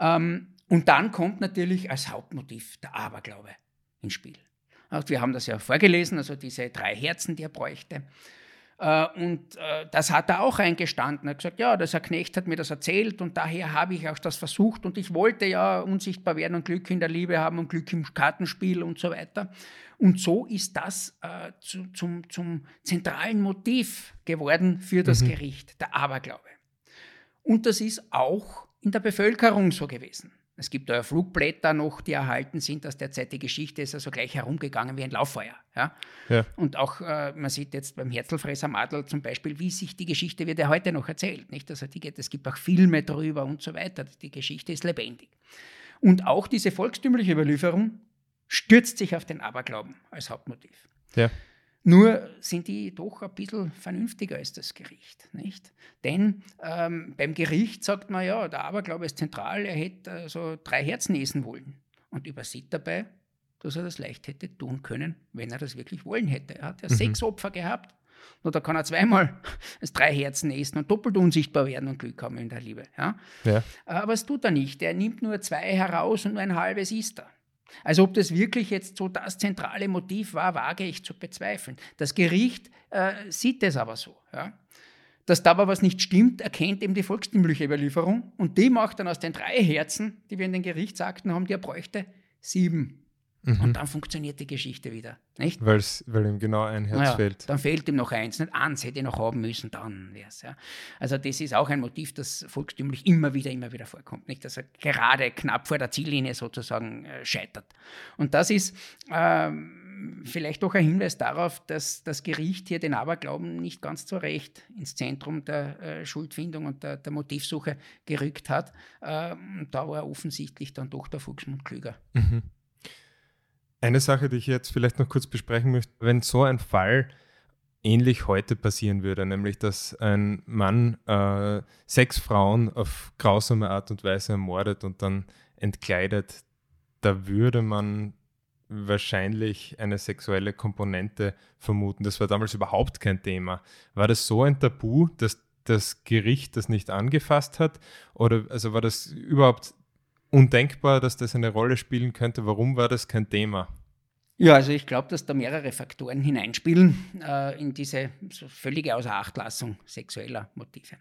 Ähm, und dann kommt natürlich als Hauptmotiv der Aberglaube ins Spiel. Wir haben das ja vorgelesen, also diese drei Herzen, die er bräuchte. Äh, und äh, das hat er auch eingestanden. Er hat gesagt, ja, der Knecht hat mir das erzählt und daher habe ich auch das versucht und ich wollte ja unsichtbar werden und Glück in der Liebe haben und Glück im Kartenspiel und so weiter. Und so ist das äh, zu, zum, zum zentralen Motiv geworden für das mhm. Gericht, der Aberglaube. Und das ist auch in der Bevölkerung so gewesen. Es gibt da Flugblätter noch, die erhalten sind aus der Zeit. Die Geschichte ist also gleich herumgegangen wie ein Lauffeuer. Ja? ja. Und auch, äh, man sieht jetzt beim Herzlfresser Madel zum Beispiel, wie sich die Geschichte wird ja heute noch erzählt. Nicht? Also die geht, es gibt auch Filme drüber und so weiter. Die Geschichte ist lebendig. Und auch diese volkstümliche Überlieferung stürzt sich auf den Aberglauben als Hauptmotiv. Ja. Nur sind die doch ein bisschen vernünftiger als das Gericht. Nicht? Denn ähm, beim Gericht sagt man ja, der Aberglaube ist zentral, er hätte also drei Herzen essen wollen. Und übersieht dabei, dass er das leicht hätte tun können, wenn er das wirklich wollen hätte. Er hat ja mhm. sechs Opfer gehabt. Nur da kann er zweimal das drei Herzen essen und doppelt unsichtbar werden und Glück haben in der Liebe. Ja? ja. Aber es tut er nicht. Er nimmt nur zwei heraus und nur ein halbes isst er. Also ob das wirklich jetzt so das zentrale Motiv war, wage ich zu bezweifeln. Das Gericht äh, sieht es aber so. Ja. Dass da aber was nicht stimmt, erkennt eben die volkstümliche Überlieferung und die macht dann aus den drei Herzen, die wir in den Gerichtsakten haben, die er bräuchte, sieben. Mhm. Und dann funktioniert die Geschichte wieder. Nicht? Weil's, weil ihm genau ein Herz naja, fehlt. Dann fehlt ihm noch eins. Nicht eins hätte er noch haben müssen, dann wäre es. Ja. Also, das ist auch ein Motiv, das volkstümlich immer wieder, immer wieder vorkommt. Nicht? Dass er gerade knapp vor der Ziellinie sozusagen äh, scheitert. Und das ist ähm, vielleicht doch ein Hinweis darauf, dass das Gericht hier den Aberglauben nicht ganz zu Recht ins Zentrum der äh, Schuldfindung und der, der, Motivsuche gerückt hat. Ähm, da war offensichtlich dann doch der Fuchsmund klüger. Mhm. Eine Sache, die ich jetzt vielleicht noch kurz besprechen möchte, wenn so ein Fall ähnlich heute passieren würde, nämlich dass ein Mann äh, sechs Frauen auf grausame Art und Weise ermordet und dann entkleidet, da würde man wahrscheinlich eine sexuelle Komponente vermuten. Das war damals überhaupt kein Thema. War das so ein Tabu, dass das Gericht das nicht angefasst hat? Oder also war das überhaupt undenkbar, dass das eine Rolle spielen könnte. Warum war das kein Thema? Ja, also ich glaube, dass da mehrere Faktoren hineinspielen äh, in diese völlige Außerachtlassung sexueller Motive.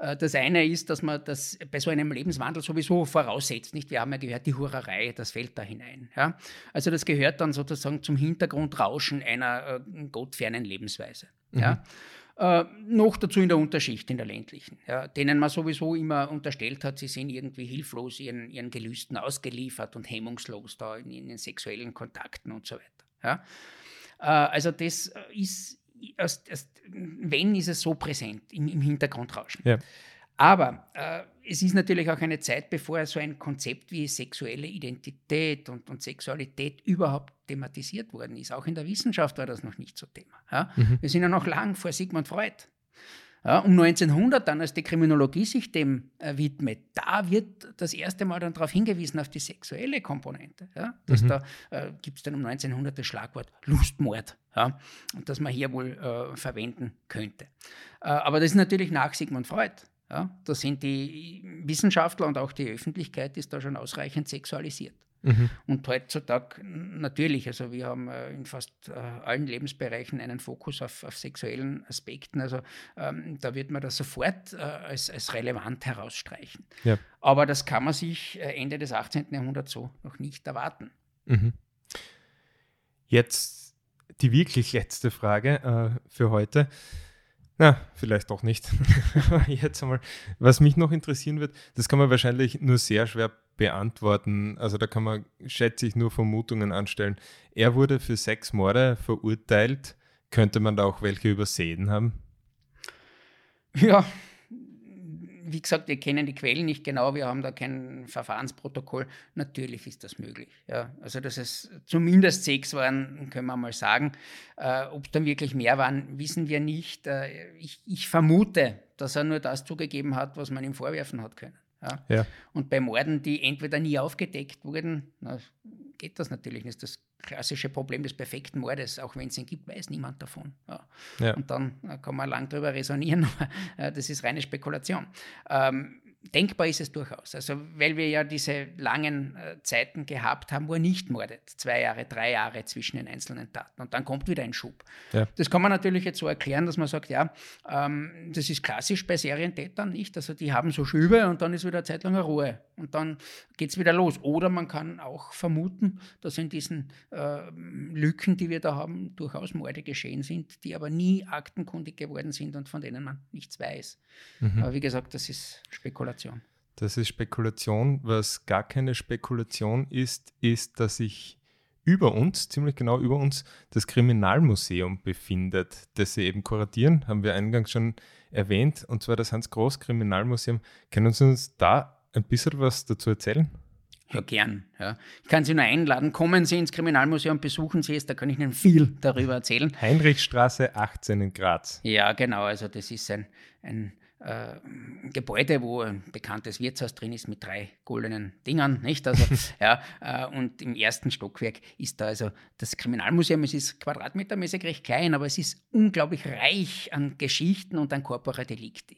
Äh, das eine ist, dass man das bei so einem Lebenswandel sowieso voraussetzt. Nicht? Wir haben ja gehört, die Hurerei, das fällt da hinein. Ja? Also das gehört dann sozusagen zum Hintergrundrauschen einer äh, gottfernen Lebensweise. Mhm. Ja? Äh, noch dazu in der Unterschicht, in der ländlichen, ja, denen man sowieso immer unterstellt hat, sie sind irgendwie hilflos ihren, ihren Gelüsten ausgeliefert und hemmungslos da in, in den sexuellen Kontakten und so weiter. Ja. Äh, also das ist, erst, erst, wenn ist es so präsent im, im Hintergrundrauschen. Ja. Aber äh, es ist natürlich auch eine Zeit, bevor so ein Konzept wie sexuelle Identität und, und, Sexualität überhaupt thematisiert worden ist. Auch in der Wissenschaft war das noch nicht so Thema. Ja? Mhm. Wir sind ja noch lang vor Sigmund Freud. Ja, um 1900 dann, als die Kriminologie sich dem äh, widmet, da wird das erste Mal dann darauf hingewiesen, auf die sexuelle Komponente. Ja? Dass mhm. Da äh, gibt es dann um 1900 das Schlagwort Lustmord, ja? und das man hier wohl äh, verwenden könnte. Äh, aber das ist natürlich nach Sigmund Freud. Ja, da sind die Wissenschaftler und auch die Öffentlichkeit ist da schon ausreichend sexualisiert. Mhm. Und heutzutage natürlich, also wir haben äh, in fast äh, allen Lebensbereichen einen Fokus auf, auf sexuellen Aspekten. Also ähm, da wird man das sofort äh, als, als relevant herausstreichen. Ja. Aber das kann man sich äh, Ende des 18. Jahrhunderts so noch nicht erwarten. Mhm. Jetzt die wirklich letzte Frage äh, für heute. Na, vielleicht doch nicht. Jetzt einmal, was mich noch interessieren wird, das kann man wahrscheinlich nur sehr schwer beantworten. Also da kann man, schätze ich, nur Vermutungen anstellen. Er wurde für sechs Morde verurteilt. Könnte man da auch welche übersehen haben? Ja, wie gesagt, wir kennen die Quellen nicht genau, wir haben da kein Verfahrensprotokoll. Natürlich ist das möglich. Ja. Also, dass es zumindest sechs waren, können wir mal sagen. Äh, Ob es dann wirklich mehr waren, wissen wir nicht. Äh, ich, ich, vermute, dass er nur das zugegeben hat, was man ihm vorwerfen hat können. Ja. ja. Und bei Morden, die entweder nie aufgedeckt wurden, na, geht das natürlich nicht. Das klassische Problem des perfekten Mordes. Auch wenn es ihn gibt, weiß niemand davon. Ja. Ja. Und dann äh, kann man lang darüber resonieren, aber äh, das ist reine Spekulation. Ähm, denkbar ist es durchaus. Also, weil wir ja diese langen äh, Zeiten gehabt haben, wo er nicht mordet. Zwei Jahre, drei Jahre zwischen den einzelnen Taten. Und dann kommt wieder ein Schub. Ja. Das kann man natürlich jetzt so erklären, dass man sagt, ja, ähm, das ist klassisch bei Serientätern nicht. Also, die haben so Schübe und dann ist wieder eine Zeit lang Ruhe. Und dann geht es wieder los. Oder man kann auch vermuten, dass in diesen äh, Lücken, die wir da haben, durchaus Morde geschehen sind, die aber nie aktenkundig geworden sind und von denen man nichts weiß. Mhm. Aber wie gesagt, das ist Spekulation. Das ist Spekulation. Was gar keine Spekulation ist, ist, dass sich über uns, ziemlich genau über uns, das Kriminalmuseum befindet, das Sie eben kuratieren, haben wir eingangs schon erwähnt, und zwar das Hans-Groß-Kriminalmuseum. Können Sie uns da ein bisschen was dazu erzählen? Ja, gern. Ja. Ich kann Sie nur einladen. Kommen Sie ins Kriminalmuseum, besuchen Sie es, da kann ich Ihnen viel darüber erzählen. Heinrichstraße 18 in Graz. Ja, genau. Also, das ist ein, ein äh, Gebäude, wo ein bekanntes Wirtshaus drin ist mit drei goldenen Dingern, nicht? Also, ja, äh, und im ersten Stockwerk ist da also das Kriminalmuseum. Es ist quadratmetermäßig recht klein, aber es ist unglaublich reich an Geschichten und an Corpora Delicti.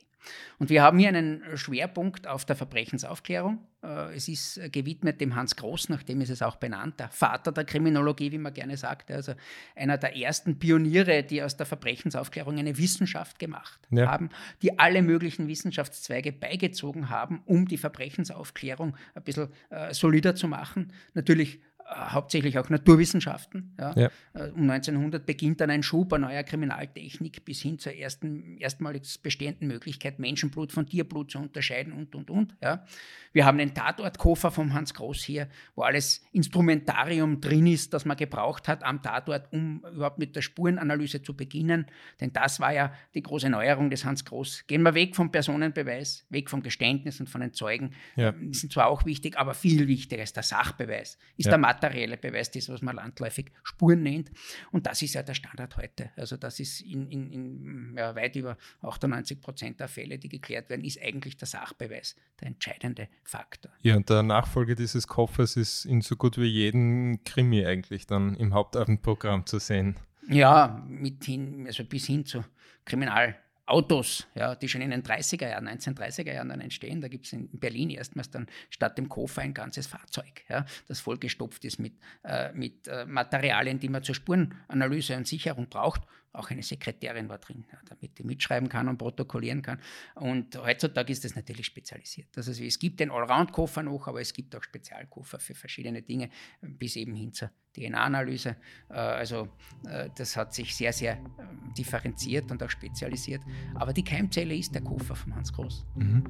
Und wir haben hier einen Schwerpunkt auf der Verbrechensaufklärung. Äh, es ist gewidmet dem Hans Groß, nachdem ist es auch benannt, der Vater der Kriminologie, wie man gerne sagt, also einer der ersten Pioniere, die aus der Verbrechensaufklärung eine Wissenschaft gemacht ja. haben, die alle möglichen Wissenschaftszweige beigezogen haben, um die Verbrechensaufklärung ein bisschen äh, solider zu machen. Natürlich hauptsächlich auch Naturwissenschaften. Ja. Ja. Äh, um 1900 beginnt dann ein Schub an neuer Kriminaltechnik bis hin zur ersten, erstmalig bestehenden Möglichkeit, Menschenblut von Tierblut zu unterscheiden und, und, und. Ja. Wir haben den Tatortkoffer vom Hans Groß hier, wo alles Instrumentarium drin ist, das man gebraucht hat am Tatort, um überhaupt mit der Spurenanalyse zu beginnen. Denn das war ja die große Neuerung des Hans Groß. Gehen wir weg vom Personenbeweis, weg vom Geständnis und von den Zeugen. Ja. Die sind zwar auch wichtig, aber viel wichtiger ist der Sachbeweis, ist der materielle Beweis, das, was man landläufig Spuren nennt. Und das ist ja der Standard heute. Also das ist in, in, in ja, weit über 98 Prozent der Fälle, die geklärt werden, ist eigentlich der Sachbeweis der entscheidende Faktor. Ja, und der Nachfolge dieses Koffers ist in so gut wie jedem Krimi eigentlich dann im Hauptabendprogramm zu sehen. Ja, mit hin, also bis hin zu Kriminal Autos, ja, die schon in den 30er Jahren, 1930er Jahren dann entstehen. Da gibt es in Berlin erstmals dann statt dem Koffer ein ganzes Fahrzeug, ja, das vollgestopft ist mit, äh, mit äh, Materialien, die man zur Spurenanalyse und Sicherung braucht. Auch eine Sekretärin war drin, damit die mitschreiben kann und protokollieren kann. Und heutzutage ist das natürlich spezialisiert. Also es gibt den Allround-Koffer noch, aber es gibt auch Spezialkoffer für verschiedene Dinge, bis eben hin zur DNA-Analyse. Äh, also äh, das hat sich sehr, sehr ähm, differenziert und auch spezialisiert. Aber die Keimzelle ist der Koffer von Hans Groß. Mhm.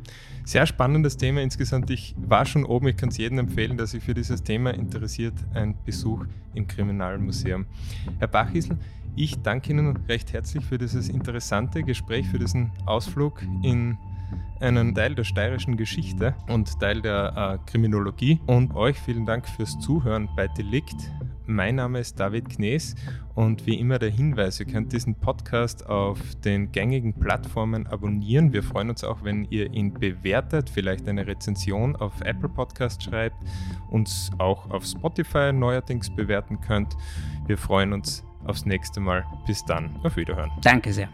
Sehr spannendes Thema insgesamt. Ich war schon oben, ich kann es jedem empfehlen, der sich für dieses Thema interessiert, ein Besuch im Kriminalmuseum. Herr Bachisel, ich danke Ihnen recht herzlich für dieses interessante Gespräch, für diesen Ausflug in einen Teil der steirischen Geschichte und Teil der äh, Kriminologie. Und euch vielen Dank fürs Zuhören bei Delikt. Mein Name ist David Knees und wie immer der Hinweis, ihr könnt diesen Podcast auf den gängigen Plattformen abonnieren. Wir freuen uns auch, wenn ihr ihn bewertet, vielleicht eine Rezension auf Apple Podcast schreibt, uns auch auf Spotify neuerdings bewerten könnt. Wir freuen uns aufs nächste Mal. Bis dann, auf Wiederhören. Danke sehr.